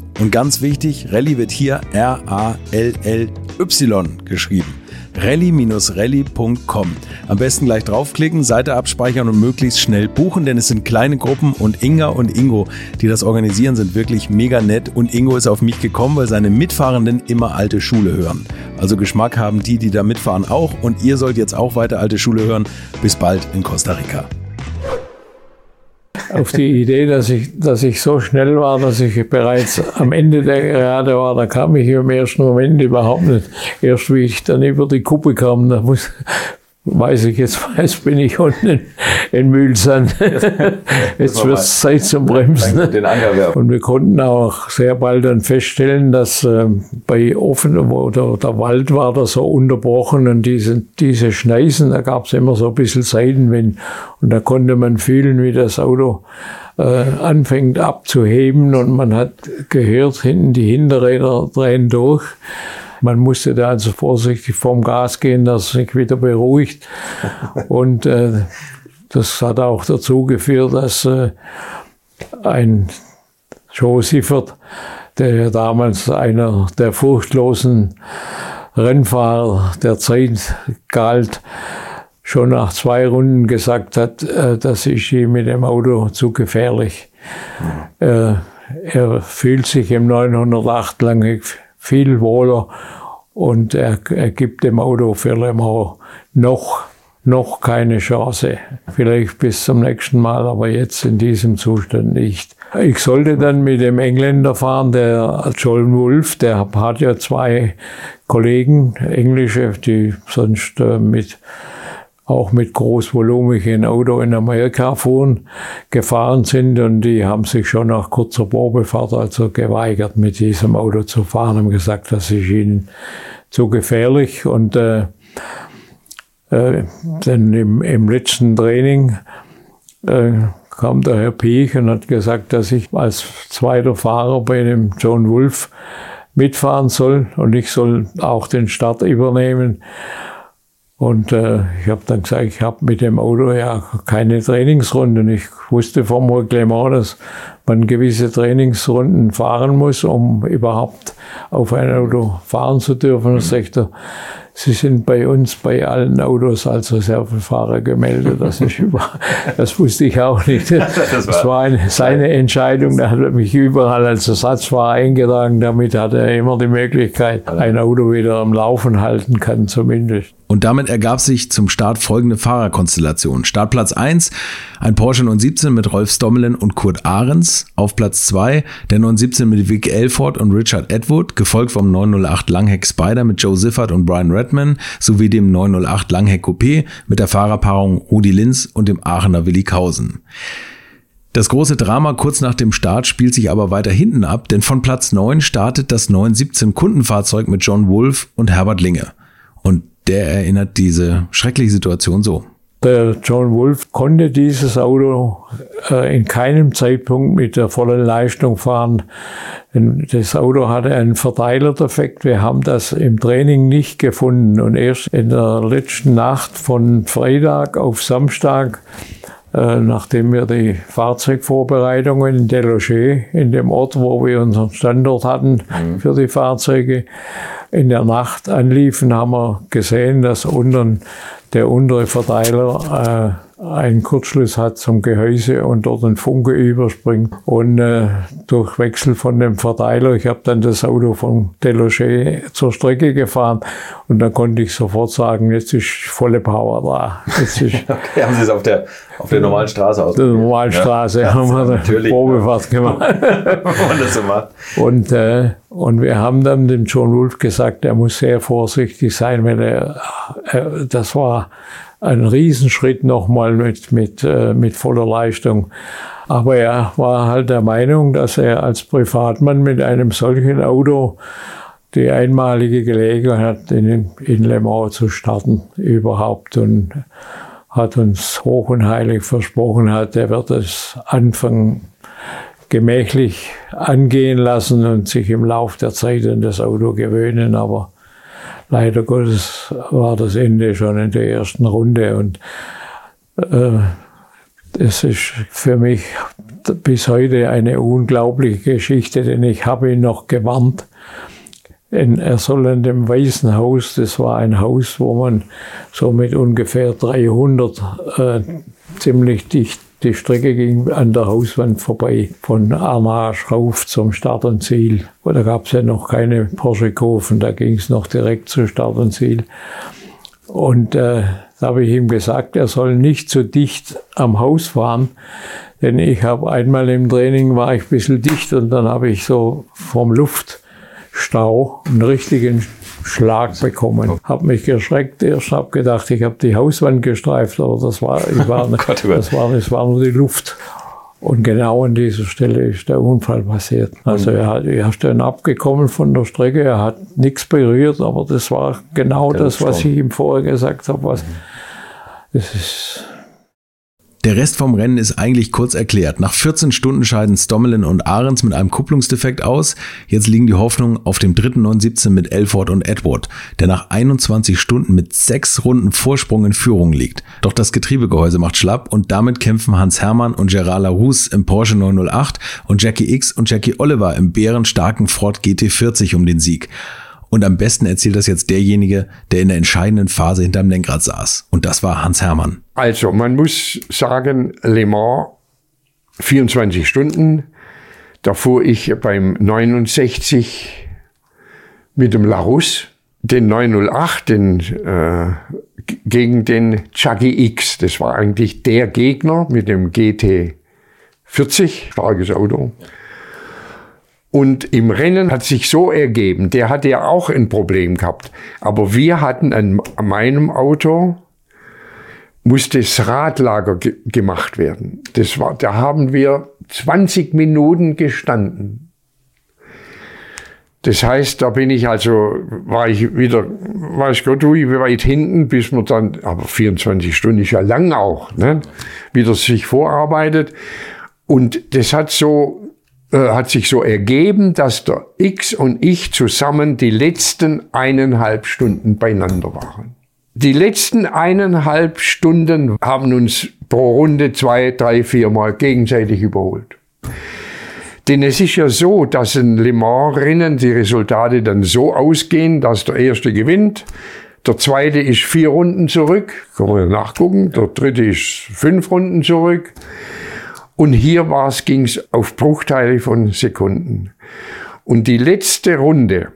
Und ganz wichtig, Rally wird hier R-A-L-L-Y geschrieben rally-rally.com. Am besten gleich draufklicken, Seite abspeichern und möglichst schnell buchen, denn es sind kleine Gruppen und Inga und Ingo, die das organisieren, sind wirklich mega nett und Ingo ist auf mich gekommen, weil seine Mitfahrenden immer alte Schule hören. Also Geschmack haben die, die da mitfahren auch und ihr sollt jetzt auch weiter alte Schule hören. Bis bald in Costa Rica auf die Idee, dass ich, dass ich so schnell war, dass ich bereits am Ende der Gerade war. Da kam ich im ersten Moment überhaupt nicht. Erst wie ich dann über die Kuppe kam, da muss, weiß ich jetzt weiß, bin ich unten in, in Mühlsand. jetzt wird es Zeit zum Bremsen. Und wir konnten auch sehr bald dann feststellen, dass äh, bei offen, wo der, der, Wald war, da so unterbrochen und diese, diese Schneisen, da gab es immer so ein bisschen Seitenwind. Und da konnte man fühlen, wie das Auto äh, anfängt abzuheben und man hat gehört, hinten die Hinterräder drehen durch. Man musste da also vorsichtig vom Gas gehen, dass es sich wieder beruhigt. Und äh, das hat auch dazu geführt, dass äh, ein Joe Siffert, der damals einer der furchtlosen Rennfahrer der Zeit galt, schon nach zwei Runden gesagt hat, äh, das ist ihm mit dem Auto zu gefährlich. Äh, er fühlt sich im 908 lange viel wohler und er, er gibt dem Auto für Le noch, noch keine Chance. Vielleicht bis zum nächsten Mal, aber jetzt in diesem Zustand nicht. Ich sollte dann mit dem Engländer fahren, der John Wolf, der hat ja zwei Kollegen, Englische, die sonst äh, mit auch mit großvolumigen Auto in Amerika fuhren, gefahren sind und die haben sich schon nach kurzer Probefahrt also geweigert, mit diesem Auto zu fahren, haben gesagt, das ist ihnen zu gefährlich und äh, äh, dann im, im letzten Training äh, kam der Herr Piech und hat gesagt, dass ich als zweiter Fahrer bei dem John Wolf mitfahren soll und ich soll auch den Start übernehmen. Und äh, ich habe dann gesagt, ich habe mit dem Auto ja keine Trainingsrunden. Ich wusste vom Reglement, dass man gewisse Trainingsrunden fahren muss, um überhaupt auf ein Auto fahren zu dürfen. Und sagte, Sie sind bei uns bei allen Autos als Reservefahrer gemeldet. Das, ist über, das wusste ich auch nicht. Das war eine, seine Entscheidung. Da hat er mich überall als Ersatzfahrer eingetragen. Damit hat er immer die Möglichkeit, ein Auto wieder am Laufen halten kann, zumindest. Und damit ergab sich zum Start folgende Fahrerkonstellation. Startplatz 1, ein Porsche 917 mit Rolf Stommelen und Kurt Ahrens. Auf Platz 2 der 917 mit Vic Elford und Richard Edwood, gefolgt vom 908 Langheck Spider mit Joe Siffert und Brian Redman sowie dem 908 Langheck Coupé mit der Fahrerpaarung Rudi Linz und dem Aachener Willi Kausen. Das große Drama kurz nach dem Start spielt sich aber weiter hinten ab, denn von Platz 9 startet das 917 Kundenfahrzeug mit John Wolf und Herbert Linge. Und der erinnert diese schreckliche Situation so. Der John Wolf konnte dieses Auto äh, in keinem Zeitpunkt mit der vollen Leistung fahren. Das Auto hatte einen Verteilerdefekt. Wir haben das im Training nicht gefunden. Und erst in der letzten Nacht von Freitag auf Samstag nachdem wir die Fahrzeugvorbereitungen in Deloger, in dem Ort, wo wir unseren Standort hatten für die Fahrzeuge, in der Nacht anliefen, haben wir gesehen, dass unten der untere Verteiler äh, einen Kurzschluss hat zum Gehäuse und dort ein Funke überspringt. Und äh, durch Wechsel von dem Verteiler, ich habe dann das Auto vom Deloger zur Strecke gefahren und dann konnte ich sofort sagen, jetzt ist volle Power da. Jetzt ist Okay, haben Sie es auf der, auf der normalen Straße aus? der normalen Straße Ja, haben wir eine natürlich. Probefahrt gemacht. So. Und, äh, und wir haben dann dem John Wolf gesagt, er muss sehr vorsichtig sein, wenn er, äh, das war ein Riesenschritt nochmal mit, mit, äh, mit voller Leistung. Aber er war halt der Meinung, dass er als Privatmann mit einem solchen Auto die einmalige Gelegenheit hat, in, in Le Mans zu starten überhaupt. Und hat uns hoch und heilig versprochen hat, er wird es anfangen gemächlich angehen lassen und sich im Lauf der Zeit an das Auto gewöhnen. Aber leider Gottes war das Ende schon in der ersten Runde und äh, es ist für mich bis heute eine unglaubliche Geschichte, denn ich habe ihn noch gewarnt. In, er soll in dem Weißen Haus, das war ein Haus, wo man so mit ungefähr 300 äh, ziemlich dicht die Strecke ging an der Hauswand vorbei, von Arnage rauf zum Start und Ziel. Und da gab es ja noch keine Porsche-Kurven, da ging es noch direkt zu Start und Ziel. Und äh, da habe ich ihm gesagt, er soll nicht so dicht am Haus fahren, denn ich habe einmal im Training war ich ein bisschen dicht und dann habe ich so vom Luftstau einen richtigen Schlag bekommen. Habe mich geschreckt, erst habe gedacht, ich habe die Hauswand gestreift, aber das war, ich war, Gott, oh Gott. das war, das war nur die Luft. Und genau an dieser Stelle ist der Unfall passiert. Also er, hat, er ist dann abgekommen von der Strecke, er hat nichts berührt, aber das war genau Der das, was ich ihm vorher gesagt habe. Was, das ist Der Rest vom Rennen ist eigentlich kurz erklärt. Nach 14 Stunden scheiden Stommelin und Ahrens mit einem Kupplungsdefekt aus. Jetzt liegen die Hoffnungen auf dem dritten 917 mit Elford und Edward, der nach 21 Stunden mit sechs Runden Vorsprung in Führung liegt. Doch das Getriebegehäuse macht schlapp und damit kämpfen Hans Hermann und Gerard Larousse im Porsche 908 und Jackie X und Jackie Oliver im bärenstarken Ford GT40 um den Sieg. Und am besten erzählt das jetzt derjenige, der in der entscheidenden Phase hinterm Lenkrad saß. Und das war Hans Hermann. Also, man muss sagen, Le Mans 24 Stunden. Da fuhr ich beim 69 mit dem Larus, den 908, den, äh, gegen den Chucky X. Das war eigentlich der Gegner mit dem GT40, starkes Auto. Und im Rennen hat sich so ergeben, der hatte ja auch ein Problem gehabt. Aber wir hatten an, meinem Auto musste das Radlager ge gemacht werden. Das war, da haben wir 20 Minuten gestanden. Das heißt, da bin ich also, war ich wieder, weiß Gott, wie weit hinten, bis man dann, aber 24 Stunden ist ja lang auch, ne? wieder sich vorarbeitet. Und das hat so, hat sich so ergeben, dass der X und ich zusammen die letzten eineinhalb Stunden beieinander waren. Die letzten eineinhalb Stunden haben uns pro Runde zwei, drei, vier Mal gegenseitig überholt. Denn es ist ja so, dass in Le Mans-Rennen die Resultate dann so ausgehen, dass der Erste gewinnt, der Zweite ist vier Runden zurück, man ja nachgucken, der Dritte ist fünf Runden zurück. Und hier ging es auf Bruchteile von Sekunden. Und die letzte Runde,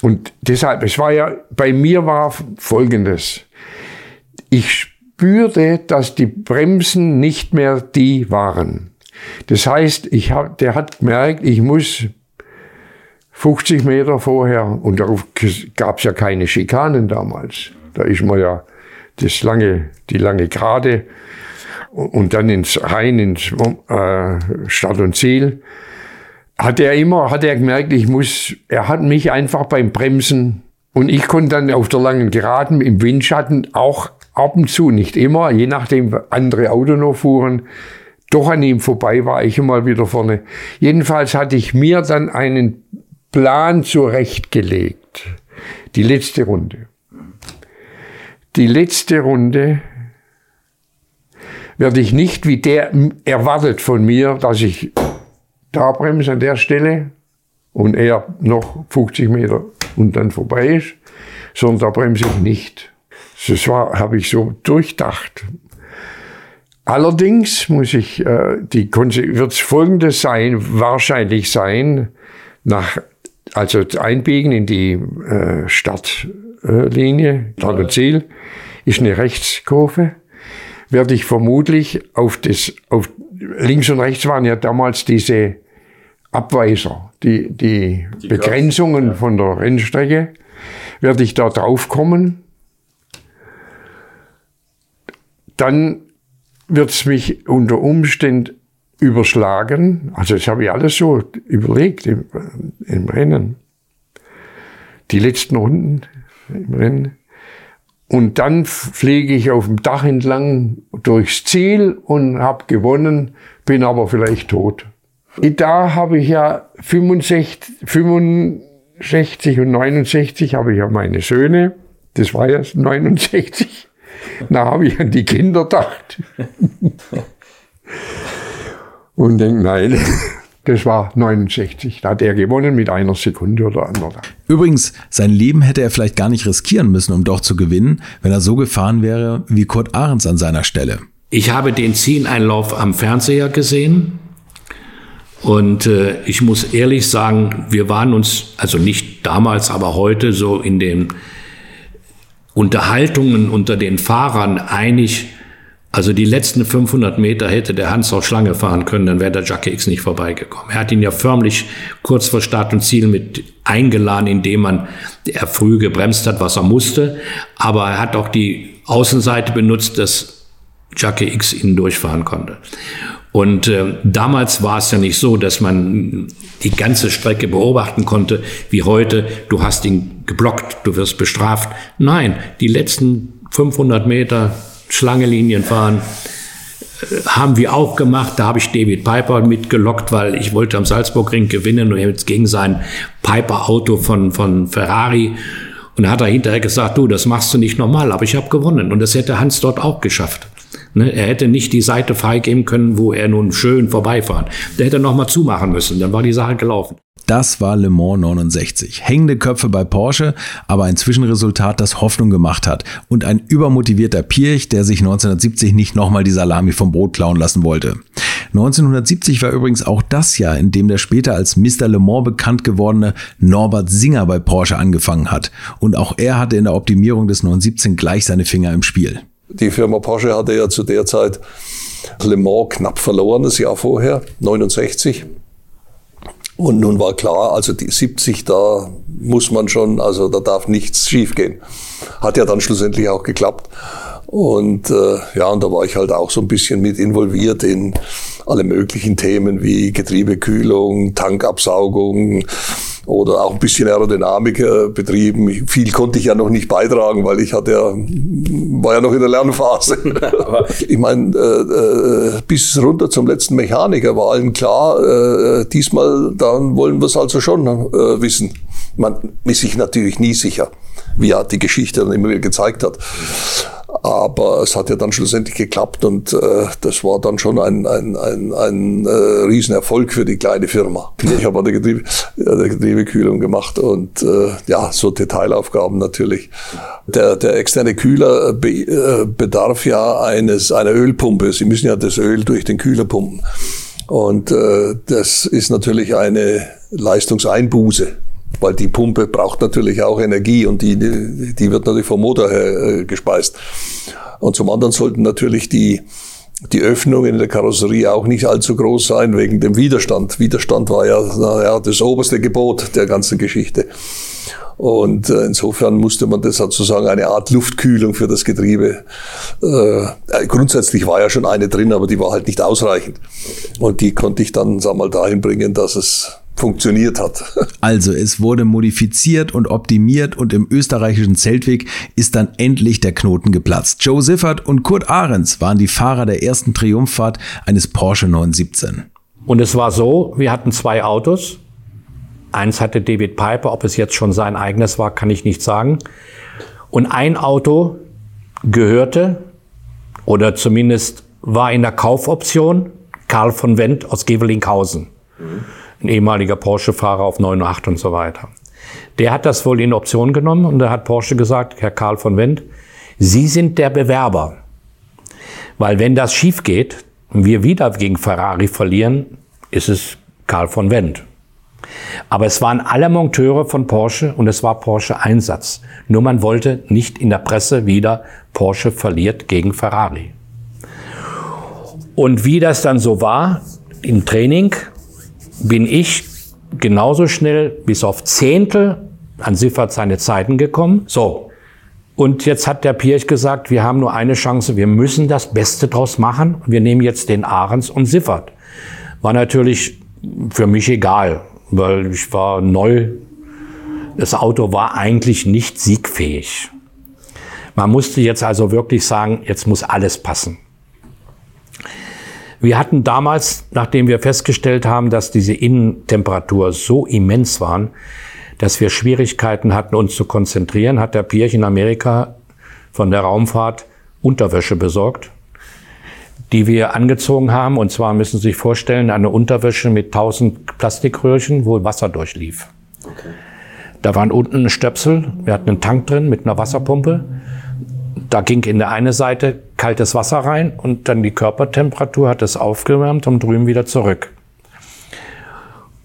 und deshalb, es war ja, bei mir war Folgendes. Ich spürte, dass die Bremsen nicht mehr die waren. Das heißt, ich hab, der hat gemerkt, ich muss 50 Meter vorher, und darauf gab es ja keine Schikanen damals. Da ist man ja das lange, die lange Gerade und dann ins rein ins äh, Start und Ziel. Hat er immer, hat er gemerkt, ich muss, er hat mich einfach beim Bremsen und ich konnte dann auf der langen Geraden im Windschatten auch ab und zu, nicht immer, je nachdem andere Auto noch fuhren, doch an ihm vorbei war ich immer wieder vorne. Jedenfalls hatte ich mir dann einen Plan zurechtgelegt. Die letzte Runde. Die letzte Runde werde ich nicht, wie der erwartet von mir, dass ich da bremse an der Stelle und er noch 50 Meter und dann vorbei ist, sondern da bremse ich nicht. Das war, habe ich so durchdacht. Allerdings muss ich, äh, die wird es folgendes sein, wahrscheinlich sein, nach, also einbiegen in die äh, Startlinie, Start und Ziel, ist eine Rechtskurve, werde ich vermutlich auf das, auf, links und rechts waren ja damals diese Abweiser, die, die, die Begrenzungen ja. von der Rennstrecke, werde ich da drauf kommen. Dann wird es mich unter Umständen überschlagen. Also das habe ich alles so überlegt im, im Rennen. Die letzten Runden im Rennen. Und dann fliege ich auf dem Dach entlang durchs Ziel und habe gewonnen, bin aber vielleicht tot. Da habe ich ja 65, 65 und 69 habe ich ja meine Söhne. Das war ja 69. Da habe ich an die Kinder gedacht. Und denke, nein, das war 69. Da hat er gewonnen mit einer Sekunde oder anderthalb. Übrigens, sein Leben hätte er vielleicht gar nicht riskieren müssen, um doch zu gewinnen, wenn er so gefahren wäre wie Kurt Ahrens an seiner Stelle. Ich habe den Zieleinlauf am Fernseher gesehen. Und äh, ich muss ehrlich sagen, wir waren uns, also nicht damals, aber heute so in den Unterhaltungen unter den Fahrern einig, also die letzten 500 Meter hätte der Hans auch Schlange fahren können, dann wäre der Jacke X nicht vorbeigekommen. Er hat ihn ja förmlich kurz vor Start und Ziel mit eingeladen, indem man er früh gebremst hat, was er musste. Aber er hat auch die Außenseite benutzt, dass Jacke X ihn durchfahren konnte. Und äh, damals war es ja nicht so, dass man die ganze Strecke beobachten konnte, wie heute, du hast ihn geblockt, du wirst bestraft. Nein, die letzten 500 Meter Schlangelinien fahren äh, haben wir auch gemacht. Da habe ich David Piper mitgelockt, weil ich wollte am Salzburgring gewinnen und jetzt gegen sein Piper-Auto von, von Ferrari. Und hat er hinterher gesagt, du, das machst du nicht normal, aber ich habe gewonnen. Und das hätte Hans dort auch geschafft. Ne? Er hätte nicht die Seite freigeben können, wo er nun schön vorbeifahren. Der hätte nochmal zumachen müssen, dann war die Sache gelaufen. Das war Le Mans 69. Hängende Köpfe bei Porsche, aber ein Zwischenresultat, das Hoffnung gemacht hat. Und ein übermotivierter Pirch, der sich 1970 nicht nochmal die Salami vom Brot klauen lassen wollte. 1970 war übrigens auch das Jahr, in dem der später als Mr. Le Mans bekannt gewordene Norbert Singer bei Porsche angefangen hat. Und auch er hatte in der Optimierung des 917 gleich seine Finger im Spiel. Die Firma Porsche hatte ja zu der Zeit Le Mans knapp verloren, das Jahr vorher, 69. Und nun war klar, also die 70, da muss man schon, also da darf nichts schiefgehen. Hat ja dann schlussendlich auch geklappt. Und äh, ja, und da war ich halt auch so ein bisschen mit involviert in alle möglichen Themen wie Getriebekühlung, Tankabsaugung, oder auch ein bisschen Aerodynamik äh, betrieben. Viel konnte ich ja noch nicht beitragen, weil ich hatte ja, war ja noch in der Lernphase. ich meine, äh, äh, bis runter zum letzten Mechaniker war allen klar, äh, diesmal dann wollen wir es also schon äh, wissen. Man ist sich natürlich nie sicher, wie ja die Geschichte dann immer wieder gezeigt hat. Aber es hat ja dann schlussendlich geklappt und äh, das war dann schon ein, ein, ein, ein äh, Riesenerfolg für die kleine Firma. Ich habe eine Getriebe, eine Getriebekühlung gemacht und äh, ja, so Detailaufgaben natürlich. Der, der externe Kühler be, äh, bedarf ja eines, einer Ölpumpe. Sie müssen ja das Öl durch den Kühler pumpen. Und äh, das ist natürlich eine Leistungseinbuße weil die Pumpe braucht natürlich auch Energie und die, die wird natürlich vom Motor her äh, gespeist. Und zum anderen sollten natürlich die, die Öffnungen in der Karosserie auch nicht allzu groß sein wegen dem Widerstand. Widerstand war ja, naja, das oberste Gebot der ganzen Geschichte. Und äh, insofern musste man das sozusagen eine Art Luftkühlung für das Getriebe. Äh, grundsätzlich war ja schon eine drin, aber die war halt nicht ausreichend. Und die konnte ich dann, sag mal, dahin bringen, dass es funktioniert hat. Also es wurde modifiziert und optimiert und im österreichischen Zeltweg ist dann endlich der Knoten geplatzt. Joe Siffert und Kurt Ahrens waren die Fahrer der ersten Triumphfahrt eines Porsche 917. Und es war so, wir hatten zwei Autos. Eins hatte David Piper, ob es jetzt schon sein eigenes war, kann ich nicht sagen. Und ein Auto gehörte oder zumindest war in der Kaufoption Karl von Wendt aus Gevelinghausen. Ein ehemaliger Porsche-Fahrer auf 908 und so weiter. Der hat das wohl in Option genommen und da hat Porsche gesagt, Herr Karl von Wendt, Sie sind der Bewerber. Weil wenn das schief geht und wir wieder gegen Ferrari verlieren, ist es Karl von Wendt. Aber es waren alle Monteure von Porsche und es war Porsche Einsatz. Nur man wollte nicht in der Presse wieder Porsche verliert gegen Ferrari. Und wie das dann so war im Training, bin ich genauso schnell bis auf Zehntel an Siffert seine Zeiten gekommen. So. Und jetzt hat der Pirch gesagt, wir haben nur eine Chance, wir müssen das Beste draus machen. Wir nehmen jetzt den Ahrens und Siffert. War natürlich für mich egal, weil ich war neu. Das Auto war eigentlich nicht siegfähig. Man musste jetzt also wirklich sagen, jetzt muss alles passen. Wir hatten damals, nachdem wir festgestellt haben, dass diese Innentemperatur so immens waren, dass wir Schwierigkeiten hatten, uns zu konzentrieren, hat der Pirch in Amerika von der Raumfahrt Unterwäsche besorgt, die wir angezogen haben. Und zwar müssen Sie sich vorstellen, eine Unterwäsche mit 1000 Plastikröhrchen, wo Wasser durchlief. Okay. Da waren unten ein Stöpsel, wir hatten einen Tank drin mit einer Wasserpumpe. Da ging in der eine Seite kaltes Wasser rein und dann die Körpertemperatur hat es aufgewärmt und drüben wieder zurück.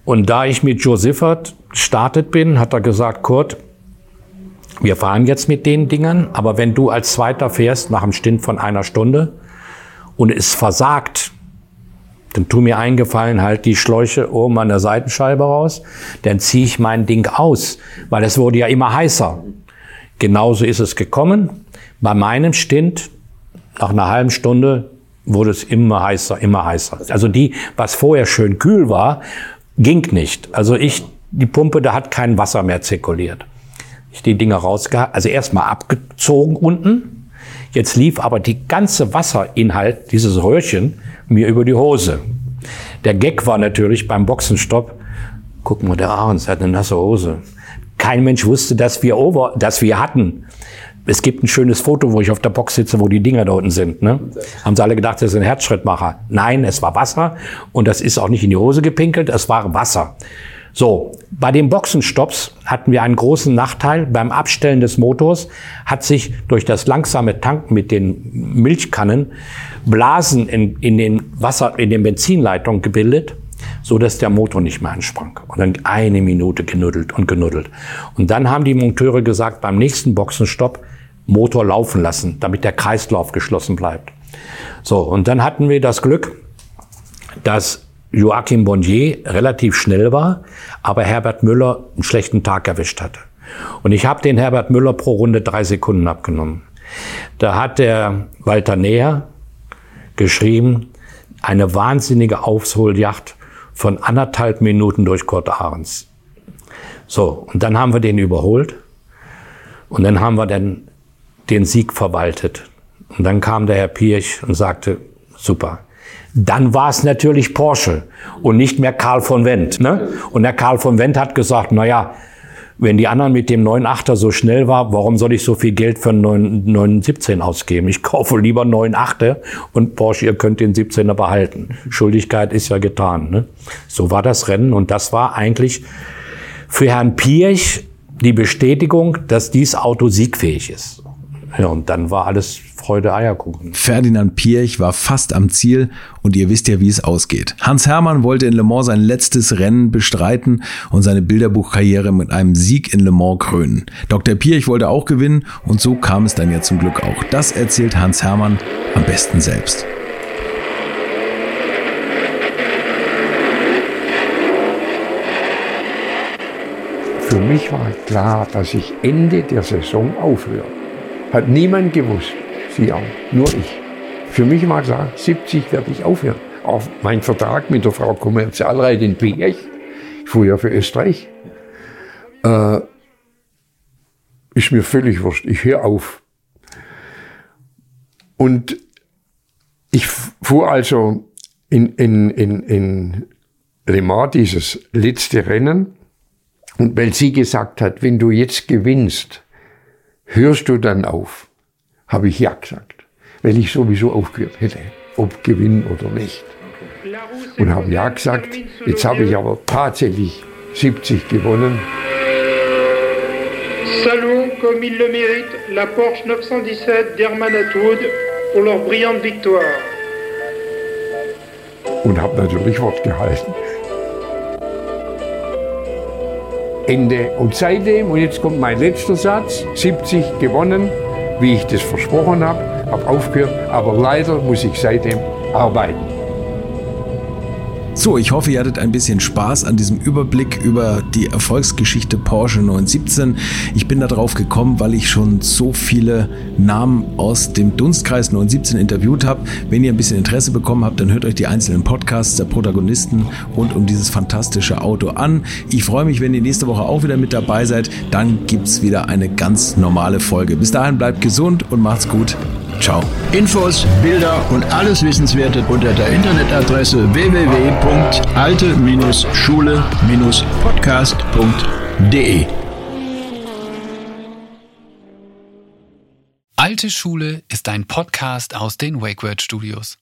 Und da ich mit Joe Siffert gestartet bin, hat er gesagt, Kurt, wir fahren jetzt mit den Dingern, aber wenn du als Zweiter fährst nach einem Stint von einer Stunde und es versagt, dann tu mir eingefallen, halt die Schläuche oben an der Seitenscheibe raus, dann ziehe ich mein Ding aus, weil es wurde ja immer heißer. Genauso ist es gekommen. Bei meinem Stint, nach einer halben Stunde, wurde es immer heißer, immer heißer. Also die, was vorher schön kühl war, ging nicht. Also ich, die Pumpe, da hat kein Wasser mehr zirkuliert. Ich die Dinger rausgehalten, also erstmal abgezogen unten. Jetzt lief aber die ganze Wasserinhalt, dieses Röhrchen, mir über die Hose. Der Gag war natürlich beim Boxenstopp, guck mal, der Ahrens hat eine nasse Hose. Kein Mensch wusste, dass wir over, dass wir hatten. Es gibt ein schönes Foto, wo ich auf der Box sitze, wo die Dinger da unten sind. Ne? Haben sie alle gedacht, das ist ein Herzschrittmacher. Nein, es war Wasser und das ist auch nicht in die Hose gepinkelt, es war Wasser. So, bei den Boxenstopps hatten wir einen großen Nachteil. Beim Abstellen des Motors hat sich durch das langsame Tanken mit den Milchkannen Blasen in, in den Wasser, in den Benzinleitungen gebildet, so dass der Motor nicht mehr ansprang. Und dann eine Minute genuddelt und genuddelt. Und dann haben die Monteure gesagt, beim nächsten Boxenstopp Motor laufen lassen, damit der Kreislauf geschlossen bleibt. So, und dann hatten wir das Glück, dass Joachim Bonnier relativ schnell war, aber Herbert Müller einen schlechten Tag erwischt hatte. Und ich habe den Herbert Müller pro Runde drei Sekunden abgenommen. Da hat der Walter Näher geschrieben, eine wahnsinnige Aufholjacht von anderthalb Minuten durch Kurt Ahrens. So, und dann haben wir den überholt und dann haben wir dann den Sieg verwaltet. Und dann kam der Herr Pirch und sagte, super, dann war es natürlich Porsche und nicht mehr Karl von Wendt. Ne? Und der Karl von Wendt hat gesagt, na ja, wenn die anderen mit dem 9.8er so schnell war, warum soll ich so viel Geld für einen 917 ausgeben? Ich kaufe lieber 9.8er und Porsche, ihr könnt den 17er behalten. Schuldigkeit ist ja getan. Ne? So war das Rennen und das war eigentlich für Herrn Pirch die Bestätigung, dass dieses Auto siegfähig ist. Ja, und dann war alles Freude Eierkuchen. Ferdinand Piech war fast am Ziel und ihr wisst ja, wie es ausgeht. Hans Hermann wollte in Le Mans sein letztes Rennen bestreiten und seine Bilderbuchkarriere mit einem Sieg in Le Mans krönen. Dr. Piech wollte auch gewinnen und so kam es dann ja zum Glück auch. Das erzählt Hans Hermann am besten selbst. Für mich war klar, dass ich Ende der Saison aufhöre. Hat niemand gewusst. Sie auch, nur ich. Für mich war klar, 70 werde ich aufhören. Auch mein Vertrag mit der Frau Kommerzialrätin Piech, ich fuhr ja für Österreich, äh, ist mir völlig wurscht. Ich höre auf. Und ich fuhr also in, in, in, in Le Mans dieses letzte Rennen. Und weil sie gesagt hat, wenn du jetzt gewinnst, hörst du dann auf habe ich ja gesagt, weil ich sowieso aufgehört hätte. ob gewinnen oder nicht. Und habe ja gesagt, jetzt habe ich aber tatsächlich 70 gewonnen. Saluons comme il le mérite la Porsche 917 d'Hermann Atwood pour leur brillante victoire. Und habe natürlich Wort gehalten. Ende. Und seitdem, und jetzt kommt mein letzter Satz, 70 gewonnen, wie ich das versprochen habe, habe aufgehört, aber leider muss ich seitdem arbeiten. So, ich hoffe, ihr hattet ein bisschen Spaß an diesem Überblick über die Erfolgsgeschichte Porsche 917. Ich bin darauf gekommen, weil ich schon so viele Namen aus dem Dunstkreis 917 interviewt habe. Wenn ihr ein bisschen Interesse bekommen habt, dann hört euch die einzelnen Podcasts der Protagonisten rund um dieses fantastische Auto an. Ich freue mich, wenn ihr nächste Woche auch wieder mit dabei seid. Dann gibt es wieder eine ganz normale Folge. Bis dahin bleibt gesund und macht's gut. Ciao. Infos, Bilder und alles Wissenswerte unter der Internetadresse www.alte-schule-podcast.de. Alte Schule ist ein Podcast aus den WakeWord Studios.